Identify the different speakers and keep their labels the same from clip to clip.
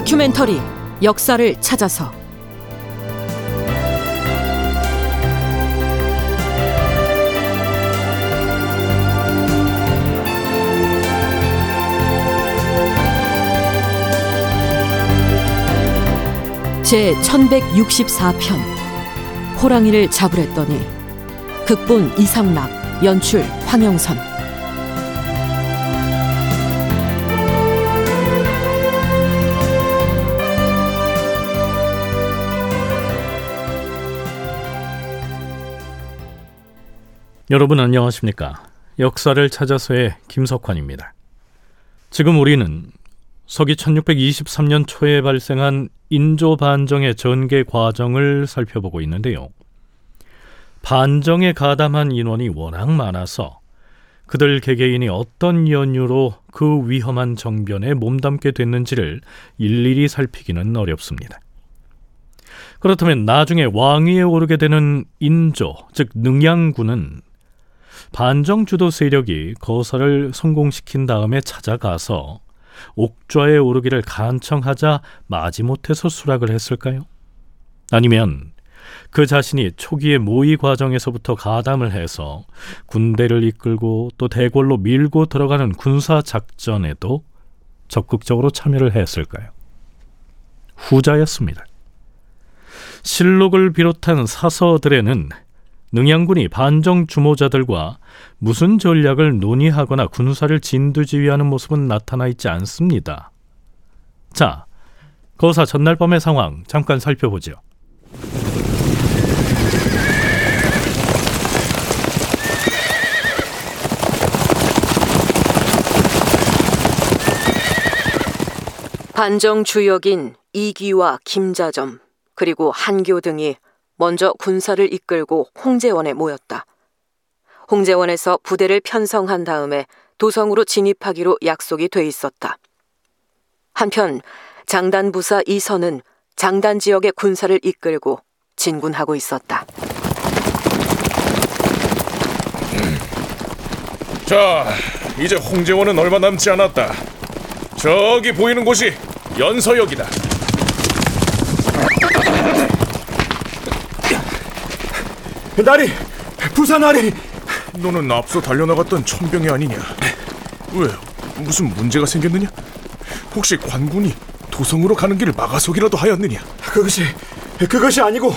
Speaker 1: 다큐멘터리 역사를 찾아서. 제 1164편 호랑이를 잡으랬더니 극본 이상락 연출 황영선
Speaker 2: 여러분 안녕하십니까? 역사를 찾아서의 김석환입니다. 지금 우리는 서기 1623년 초에 발생한 인조 반정의 전개 과정을 살펴보고 있는데요. 반정에 가담한 인원이 워낙 많아서 그들 개개인이 어떤 연유로 그 위험한 정변에 몸담게 됐는지를 일일이 살피기는 어렵습니다. 그렇다면 나중에 왕위에 오르게 되는 인조, 즉 능양군은 반정 주도 세력이 거사를 성공시킨 다음에 찾아가서 옥좌에 오르기를 간청하자 마지못해서 수락을 했을까요? 아니면 그 자신이 초기의 모의 과정에서부터 가담을 해서 군대를 이끌고 또 대궐로 밀고 들어가는 군사 작전에도 적극적으로 참여를 했을까요? 후자였습니다. 실록을 비롯한 사서들에는 능양군이 반정 주모자들과 무슨 전략을 논의하거나 군사를 진두지휘하는 모습은 나타나 있지 않습니다. 자, 거사 전날 밤의 상황 잠깐 살펴보죠.
Speaker 1: 반정 주역인 이기와 김자점 그리고 한교 등이 먼저 군사를 이끌고 홍제원에 모였다. 홍제원에서 부대를 편성한 다음에 도성으로 진입하기로 약속이 돼 있었다. 한편 장단부사 이선은 장단 지역의 군사를 이끌고 진군하고 있었다.
Speaker 3: 자, 이제 홍제원은 얼마 남지 않았다. 저기 보이는 곳이 연서역이다.
Speaker 4: 나리! 부산 나리!
Speaker 3: 너는 앞서 달려나갔던 천병이 아니냐? 왜? 무슨 문제가 생겼느냐? 혹시 관군이 도성으로 가는 길을 막아서기라도 하였느냐?
Speaker 4: 그것이 그것이 아니고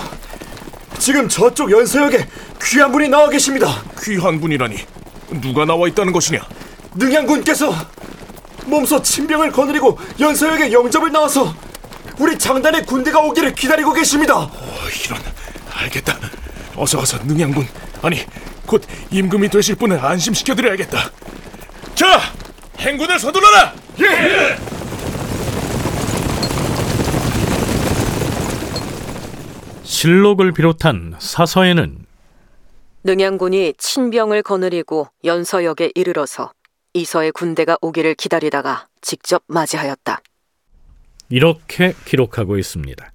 Speaker 4: 지금 저쪽 연서역에 귀한 분이 나와 계십니다.
Speaker 3: 귀한 분이라니 누가 나와 있다는 것이냐?
Speaker 4: 능양군께서 몸소 친병을 거느리고 연서역에 영접을 나와서 우리 장단의 군대가 오기를 기다리고 계십니다.
Speaker 3: 어, 이런 알겠다. 어서 가서 능양군 아니 곧 임금이 되실 분을 안심시켜드려야겠다. 자, 행군을 서둘러라. 예.
Speaker 2: 실록을 비롯한 사서에는
Speaker 1: 능양군이 친병을 거느리고 연서역에 이르러서 이서의 군대가 오기를 기다리다가 직접 맞이하였다.
Speaker 2: 이렇게 기록하고 있습니다.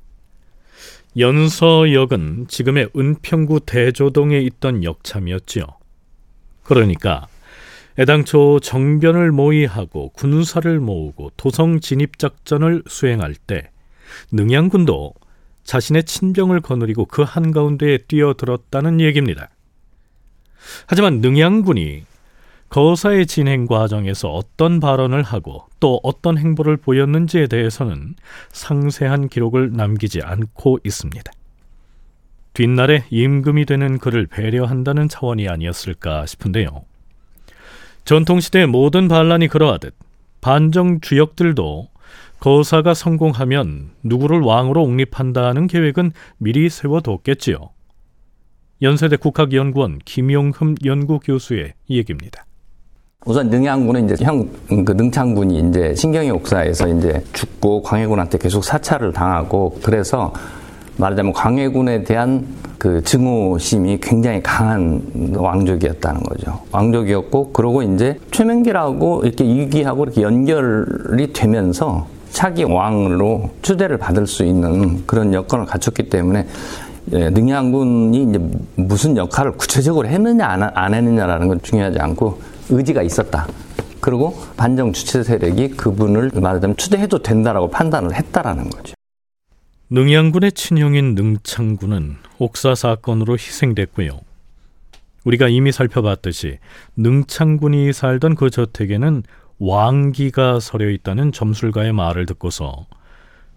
Speaker 2: 연서역은 지금의 은평구 대조동에 있던 역참이었지요. 그러니까 애당초 정변을 모의하고 군사를 모으고 도성 진입 작전을 수행할 때 능양군도 자신의 친병을 거느리고 그 한가운데에 뛰어들었다는 얘기입니다. 하지만 능양군이 거사의 진행 과정에서 어떤 발언을 하고 또 어떤 행보를 보였는지에 대해서는 상세한 기록을 남기지 않고 있습니다. 뒷날에 임금이 되는 그를 배려한다는 차원이 아니었을까 싶은데요. 전통시대의 모든 반란이 그러하듯 반정 주역들도 거사가 성공하면 누구를 왕으로 옹립한다는 계획은 미리 세워뒀겠지요. 연세대 국학연구원 김용흠 연구교수의 얘기입니다.
Speaker 5: 우선 능양군은 이제 형 그 능창군이 이제 신경의 옥사에서 이제 죽고 광해군한테 계속 사찰을 당하고 그래서 말하자면 광해군에 대한 그 증오심이 굉장히 강한 왕족이었다는 거죠. 왕족이었고 그러고 이제 최명기라고 이렇게 이기하고 이렇게 연결이 되면서 차기 왕으로 추대를 받을 수 있는 그런 여건을 갖췄기 때문에 예, 능양군이 이제 무슨 역할을 구체적으로 했느냐 안, 안 했느냐라는 건 중요하지 않고 의지가 있었다. 그리고 반정 주체 세력이 그분을 말하자면 추대해도 된다라고 판단을 했다라는 거죠.
Speaker 2: 능양군의 친형인 능창군은 옥사 사건으로 희생됐고요. 우리가 이미 살펴봤듯이 능창군이 살던 그 저택에는 왕기가 서려 있다는 점술가의 말을 듣고서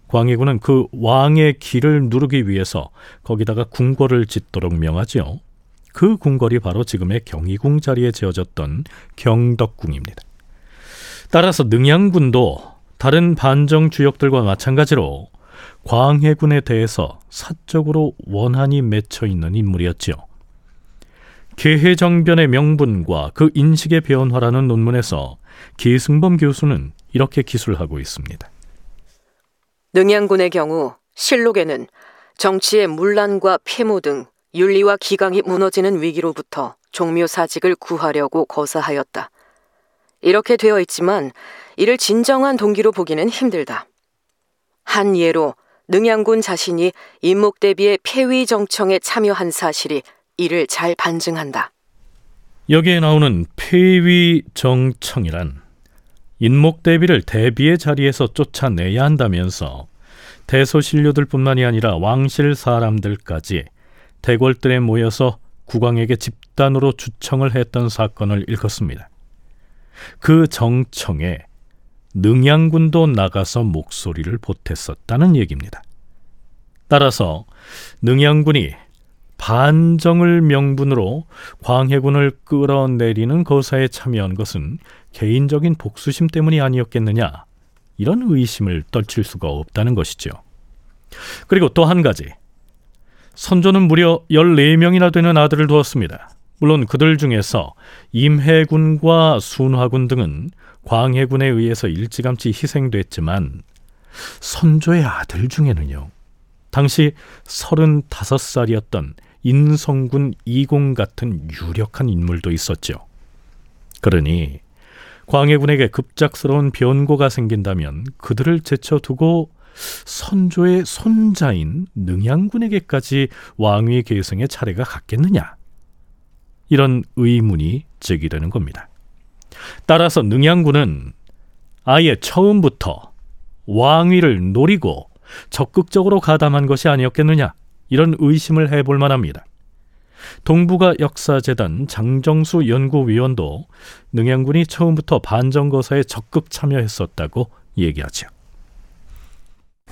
Speaker 2: 광해군은 그 왕의 기를 누르기 위해서 거기다가 궁궐을 짓도록 명하지요. 그 궁궐이 바로 지금의 경희궁 자리에 지어졌던 경덕궁입니다. 따라서 능양군도 다른 반정 주역들과 마찬가지로 광해군에 대해서 사적으로 원한이 맺혀 있는 인물이었지요. 개해정변의 명분과 그 인식의 변화라는 논문에서 기승범 교수는 이렇게 기술하고 있습니다.
Speaker 1: 능양군의 경우 실록에는 정치의 문란과 폐모 등 윤리와 기강이 무너지는 위기로부터 종묘사직을 구하려고 거사하였다. 이렇게 되어 있지만 이를 진정한 동기로 보기는 힘들다. 한 예로 능양군 자신이 인목대비의 폐위 정청에 참여한 사실이 이를 잘 반증한다.
Speaker 2: 여기에 나오는 폐위 정청이란 인목대비를 대비의 자리에서 쫓아내야 한다면서 대소신료들뿐만이 아니라 왕실 사람들까지 대궐들에 모여서 국왕에게 집단으로 주청을 했던 사건을 일컫습니다. 그 정청에 능양군도 나가서 목소리를 보탰었다는 얘기입니다. 따라서 능양군이 반정을 명분으로 광해군을 끌어내리는 거사에 참여한 것은 개인적인 복수심 때문이 아니었겠느냐 이런 의심을 떨칠 수가 없다는 것이죠. 그리고 또 한 가지 선조는 무려 14명이나 되는 아들을 두었습니다. 물론 그들 중에서 임해군과 순화군 등은 광해군에 의해서 일찌감치 희생됐지만 선조의 아들 중에는요. 당시 35살이었던 인성군 이공 같은 유력한 인물도 있었죠. 그러니 광해군에게 급작스러운 변고가 생긴다면 그들을 제쳐두고 선조의 손자인 능양군에게까지 왕위 계승의 차례가 갔겠느냐? 이런 의문이 제기되는 겁니다. 따라서 능양군은 아예 처음부터 왕위를 노리고 적극적으로 가담한 것이 아니었겠느냐 이런 의심을 해볼 만합니다. 동북아 역사재단 장정수 연구위원도 능양군이 처음부터 반정거사에 적극 참여했었다고 얘기하죠.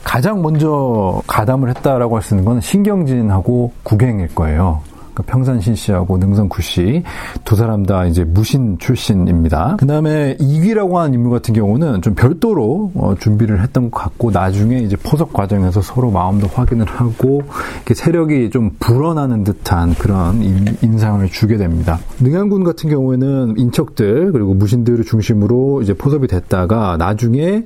Speaker 6: 가장 먼저 가담을 했다라고 할 수 있는 건 신경진하고 국행일 거예요. 그러니까 평산신 씨하고 능선구 씨 두 사람 다 이제 무신 출신입니다. 그 다음에 이귀라고 하는 인물 같은 경우는 좀 별도로 어, 준비를 했던 것 같고 나중에 이제 포석 과정에서 서로 마음도 확인을 하고 이렇게 세력이 좀 불어나는 듯한 그런 인, 상을 주게 됩니다. 능양군 같은 경우에는 인척들 그리고 무신들을 중심으로 이제 포섭이 됐다가 나중에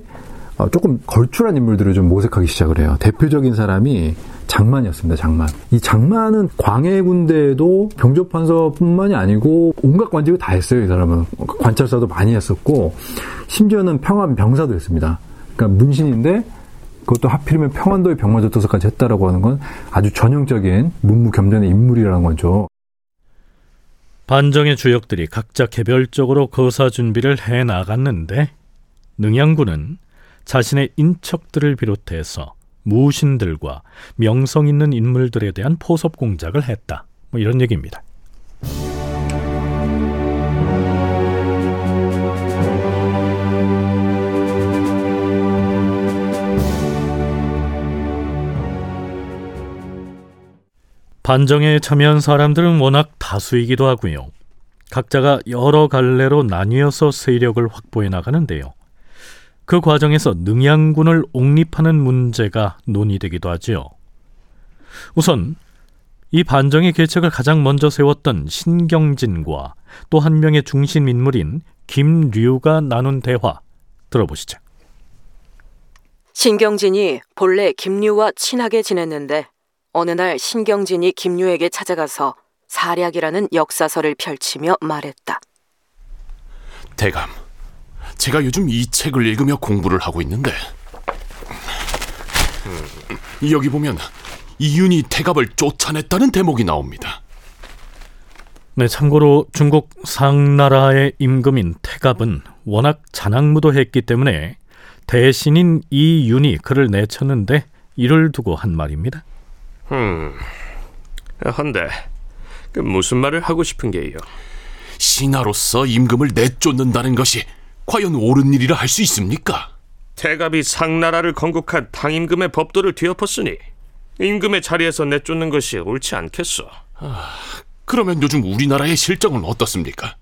Speaker 6: 어, 조금 걸출한 인물들을 좀 모색하기 시작을 해요. 대표적인 사람이 장만이었습니다. 장만. 이 장만은 광해 군대에도 병조판서뿐만이 아니고 온갖 관직을 다 했어요. 이 사람은 관찰사도 많이 했었고 심지어는 평안 병사도 했습니다. 그러니까 문신인데 그것도 하필이면 평안도의 병마조도서까지 했다라고 하는 건 아주 전형적인 문무겸전의 인물이라는 거죠.
Speaker 2: 반정의 주역들이 각자 개별적으로 거사 준비를 해 나갔는데 능양군은 자신의 인척들을 비롯해서 무신들과 명성 있는 인물들에 대한 포섭 공작을 했다. 뭐 이런 얘기입니다. 반정에 참여한 사람들은 워낙 다수이기도 하고요. 각자가 여러 갈래로 나뉘어서 세력을 확보해 나가는데요. 그 과정에서 능양군을 옹립하는 문제가 논의되기도 하지요. 우선 이 반정의 계책을 가장 먼저 세웠던 신경진과 또 한 명의 중심 인물인 김류가 나눈 대화 들어보시죠.
Speaker 1: 신경진이 본래 김류와 친하게 지냈는데 어느 날 신경진이 김류에게 찾아가서 사략이라는 역사서를 펼치며 말했다.
Speaker 3: 대감, 제가 요즘 이 책을 읽으며 공부를 하고 있는데 여기 보면 이윤이 태갑을 쫓아냈다는 대목이 나옵니다.
Speaker 2: 네, 참고로 중국 상나라의 임금인 태갑은 워낙 자랑무도했기 때문에 대신인 이윤이 그를 내쳤는데 이를 두고 한 말입니다.
Speaker 7: 음, 헌데 그 무슨 말을 하고 싶은 게요?
Speaker 3: 신하로서 임금을 내쫓는다는 것이 과연 옳은 일이라 할 수 있습니까?
Speaker 7: 태갑이 상나라를 건국한 당임금의 법도를 뒤엎었으니 임금의 자리에서 내쫓는 것이 옳지 않겠소.
Speaker 3: 그러면 요즘 우리나라의 실정은 어떻습니까?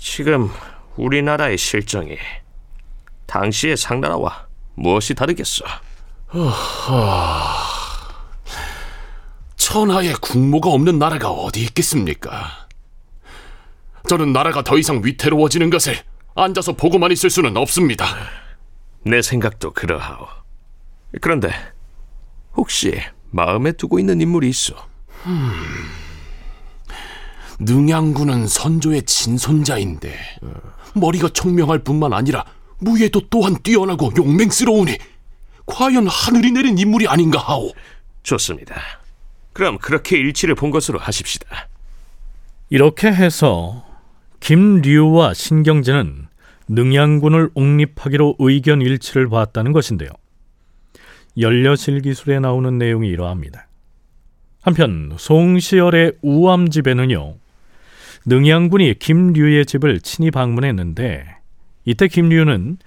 Speaker 7: 지금 우리나라의 실정이 당시의 상나라와 무엇이 다르겠소?
Speaker 3: 천하에 국모가 없는 나라가 어디 있겠습니까? 저는 나라가 더 이상 위태로워지는 것을 앉아서 보고만 있을 수는 없습니다.
Speaker 7: 내 생각도 그러하오. 그런데 혹시 마음에 두고 있는 인물이 있어?
Speaker 3: 능양군은 선조의 친손자인데 머리가 총명할 뿐만 아니라 무예도 또한 뛰어나고 용맹스러우니 과연 하늘이 내린 인물이 아닌가 하오.
Speaker 7: 좋습니다. 그럼 그렇게 일치를 본 것으로 하십시다.
Speaker 2: 이렇게 해서 김류와 신경진은 능양군을 옹립하기로 의견 일치를 봤다는 것인데요. 연려실 기술에 나오는 내용이 이러합니다. 한편 송시열의 우암집에는요. 능양군이 김류의 집을 친히 방문했는데 이때 김류는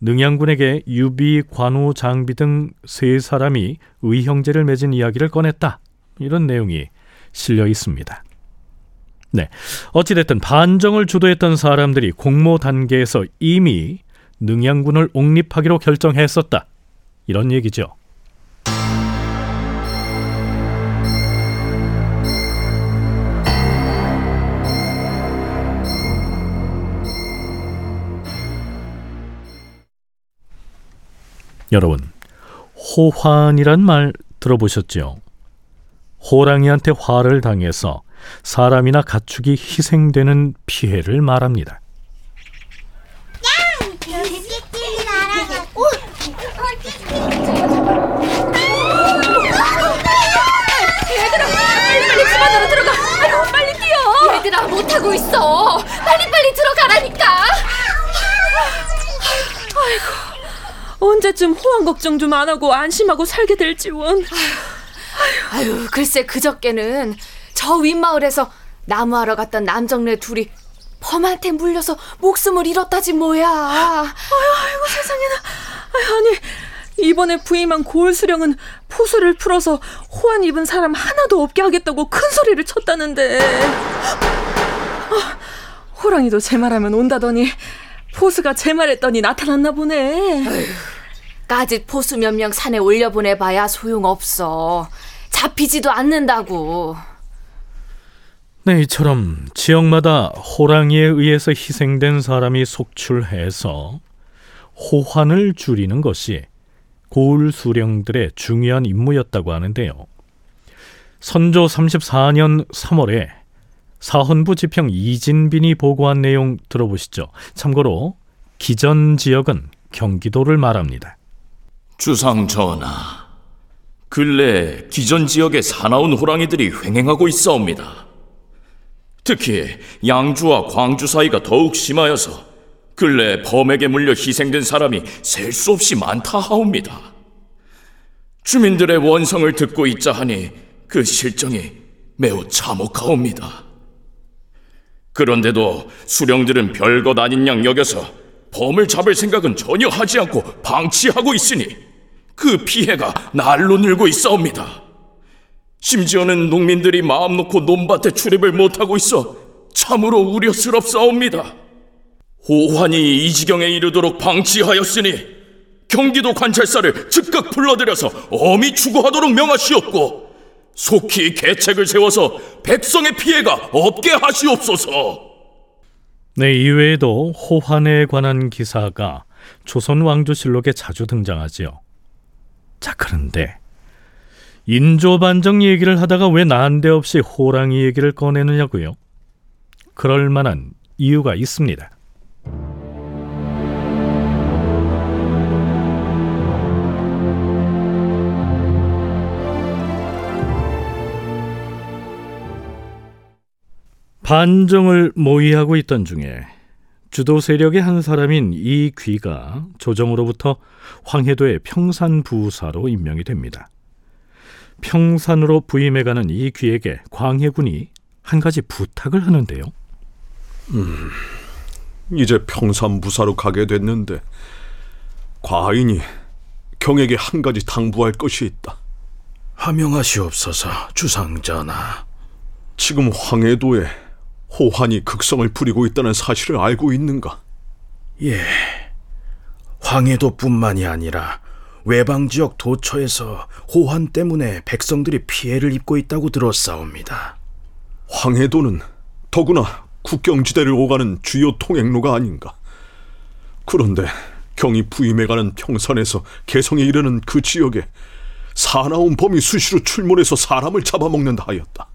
Speaker 2: 능양군에게 유비, 관우, 장비 등 세 사람이 의형제를 맺은 이야기를 꺼냈다. 이런 내용이 실려 있습니다. 네. 어찌됐든 반정을 주도했던 사람들이 공모 단계에서 이미 능양군을 옹립하기로 결정했었다. 이런 얘기죠. 여러분, 호환이란 말 들어보셨죠? 호랑이한테 화를 당해서 사람이나 가축이 희생되는 피해를 말합니다.
Speaker 8: 빨리 집 안으로 들어가. 아유, 빨리 뛰어. 얘들아 못하고 있어. 빨리 빨리 들어가라니까.
Speaker 9: 언제쯤 호황 걱정 좀 안 하고 안심하고 살게 될지 원.
Speaker 8: 아유 글쎄 그저께는 저 윗마을에서 나무하러 갔던 남정네 둘이 범한테 물려서 목숨을 잃었다지 뭐야.
Speaker 9: 아이고 세상에나. 아유, 아니 이번에 부임한 고을 수령은 포수를 풀어서 호환 입은 사람 하나도 없게 하겠다고 큰 소리를 쳤다는데. 아, 호랑이도 제 말하면 온다더니 포수가 제 말했더니 나타났나 보네.
Speaker 8: 까짓 포수 몇 명 산에 올려보내봐야 소용없어. 잡히지도 않는다고.
Speaker 2: 네, 이처럼 지역마다 호랑이에 의해서 희생된 사람이 속출해서 호환을 줄이는 것이 고을 수령들의 중요한 임무였다고 하는데요. 선조 34년 3월에 사헌부 지평 이진빈이 보고한 내용 들어보시죠. 참고로 기전 지역은 경기도를 말합니다.
Speaker 10: 주상 전하, 근래 기전 지역에 사나운 호랑이들이 횡행하고 있사옵니다. 특히 양주와 광주 사이가 더욱 심하여서 근래 범에게 물려 희생된 사람이 셀 수 없이 많다 하옵니다. 주민들의 원성을 듣고 있자 하니 그 실정이 매우 참혹하옵니다. 그런데도 수령들은 별것 아닌 양 여겨서 범을 잡을 생각은 전혀 하지 않고 방치하고 있으니 그 피해가 날로 늘고 있사옵니다. 심지어는 농민들이 마음 놓고 논밭에 출입을 못하고 있어 참으로 우려스럽사옵니다. 호환이 이 지경에 이르도록 방치하였으니 경기도 관찰사를 즉각 불러들여서 엄히 추구하도록 명하시옵고 속히 계책을 세워서 백성의 피해가 없게 하시옵소서.
Speaker 2: 네, 이외에도 호환에 관한 기사가 조선 왕조실록에 자주 등장하지요. 자, 그런데 인조 반정 얘기를 하다가 왜 난데없이 호랑이 얘기를 꺼내느냐고요? 그럴 만한 이유가 있습니다. 반정을 모의하고 있던 중에 주도 세력의 한 사람인 이 귀가 조정으로부터 황해도의 평산 부사로 임명이 됩니다. 평산으로 부임해가는 이 귀에게 광해군이 한 가지 부탁을 하는데요.
Speaker 11: 음, 이제 평산부사로 가게 됐는데 과인이 경에게 한 가지 당부할 것이 있다.
Speaker 12: 하명하시옵소서, 주상전하.
Speaker 11: 지금 황해도에 호환이 극성을 부리고 있다는 사실을 알고 있는가?
Speaker 12: 예. 황해도뿐만이 아니라 외방 지역 도처에서 호환 때문에 백성들이 피해를 입고 있다고 들었사옵니다.
Speaker 11: 황해도는 더구나 국경지대를 오가는 주요 통행로가 아닌가. 그런데 경이 부임해가는 평산에서 개성에 이르는 그 지역에 사나운 범이 수시로 출몰해서 사람을 잡아먹는다 하였다.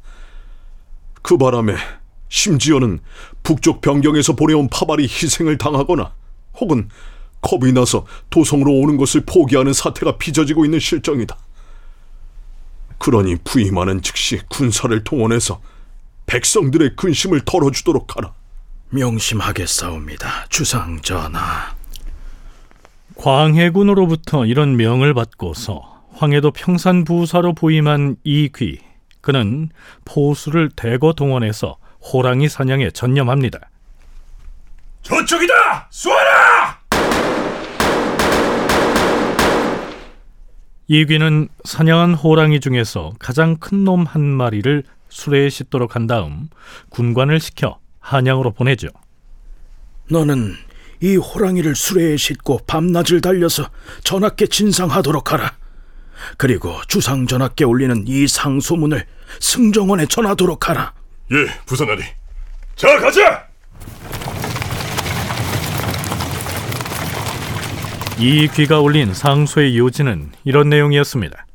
Speaker 11: 그 바람에 심지어는 북쪽 변경에서 보내온 파발이 희생을 당하거나 혹은 겁이 나서 도성으로 오는 것을 포기하는 사태가 빚어지고 있는 실정이다. 그러니 부임하는 즉시 군사를 동원해서 백성들의 근심을 덜어주도록 하라.
Speaker 12: 명심하겠사옵니다, 주상 전하.
Speaker 2: 광해군으로부터 이런 명을 받고서 황해도 평산 부사로 부임한 이귀 그는 포수를 대거 동원해서 호랑이 사냥에 전념합니다.
Speaker 13: 저쪽이다! 쏘아라!
Speaker 2: 이 귀는 사냥한 호랑이 중에서 가장 큰 놈 한 마리를 수레에 싣도록 한 다음 군관을 시켜 한양으로 보내죠.
Speaker 12: 너는 이 호랑이를 수레에 싣고 밤낮을 달려서 전하께 진상하도록 하라. 그리고 주상 전하께 올리는 이 상소문을 승정원에 전하도록 하라.
Speaker 13: 예, 부산하리. 자, 가자!
Speaker 2: 이 귀가 올린 상소의 요지는 이런 내용이었습니다.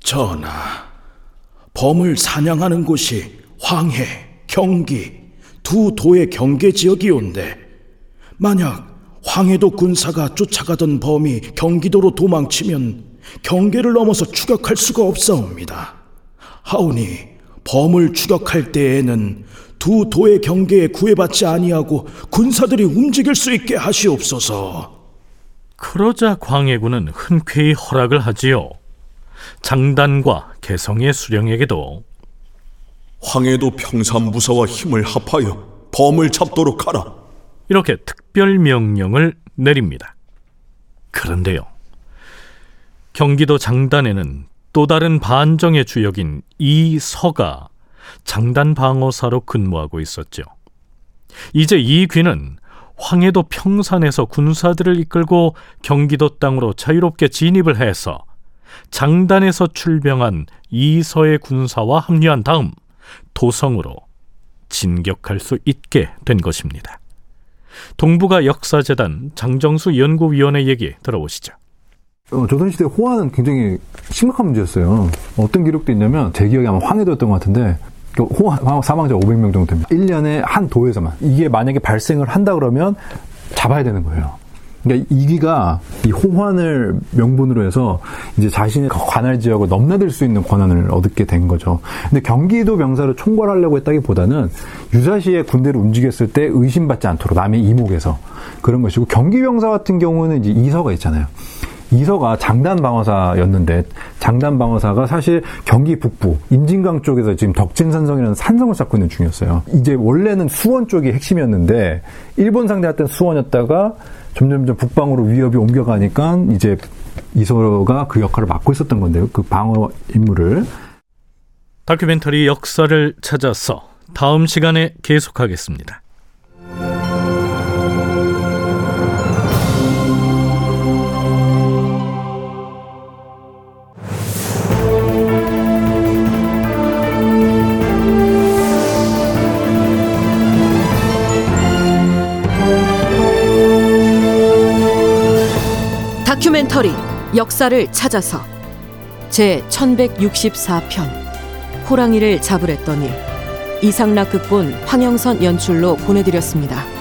Speaker 12: 전하, 범을 사냥하는 곳이 황해, 경기 두 도의 경계 지역이온데 만약 황해도 군사가 쫓아가던 범이 경기도로 도망치면 경계를 넘어서 추격할 수가 없사옵니다. 하오니 범을 추격할 때에는 두 도의 경계에 구애받지 아니하고 군사들이 움직일 수 있게 하시옵소서.
Speaker 2: 그러자 광해군은 흔쾌히 허락을 하지요. 장단과 개성의 수령에게도
Speaker 11: 황해도 평산부사와 힘을 합하여 범을 잡도록 하라.
Speaker 2: 이렇게 특별 명령을 내립니다. 그런데요. 경기도 장단에는 또 다른 반정의 주역인 이서가 장단 방어사로 근무하고 있었죠. 이제 이 귀는 황해도 평산에서 군사들을 이끌고 경기도 땅으로 자유롭게 진입을 해서 장단에서 출병한 이서의 군사와 합류한 다음 도성으로 진격할 수 있게 된 것입니다. 동북아 역사재단 장정수 연구위원의 얘기 들어보시죠.
Speaker 6: 어, 조선시대 호화는 굉장히 심각한 문제였어요. 어떤 기록도 있냐면 제 기억에 아마 황해도였던 것 같은데 사망자 500명 정도 됩니다. 1년에 한 도에서만 이게 만약에 발생을 한다 그러면 잡아야 되는 거예요. 그러니까 이기가 이 호환을 명분으로 해서 이제 자신의 관할 지역을 넘나들 수 있는 권한을 얻게 된 거죠. 근데 경기도 병사를 총괄하려고 했다기보다는 유사시에 군대를 움직였을 때 의심받지 않도록 남의 이목에서 그런 것이고 경기 병사 같은 경우는 이제 이서가 있잖아요. 이서가 장단 방어사였는데 장단 방어사가 사실 경기 북부 임진강 쪽에서 지금 덕진산성이라는 산성을 쌓고 있는 중이었어요. 이제 원래는 수원 쪽이 핵심이었는데 일본 상대했던 수원이었다가 점점점 북방으로 위협이 옮겨가니까 이제 이서가 그 역할을 맡고 있었던 건데요. 그 방어 임무를
Speaker 2: 다큐멘터리 역사를 찾아서 다음 시간에 계속하겠습니다.
Speaker 1: 다큐멘터리 역사를 찾아서 제 1164편 호랑이를 잡으랬던 일 이상락 극본 황영선 연출로 보내드렸습니다.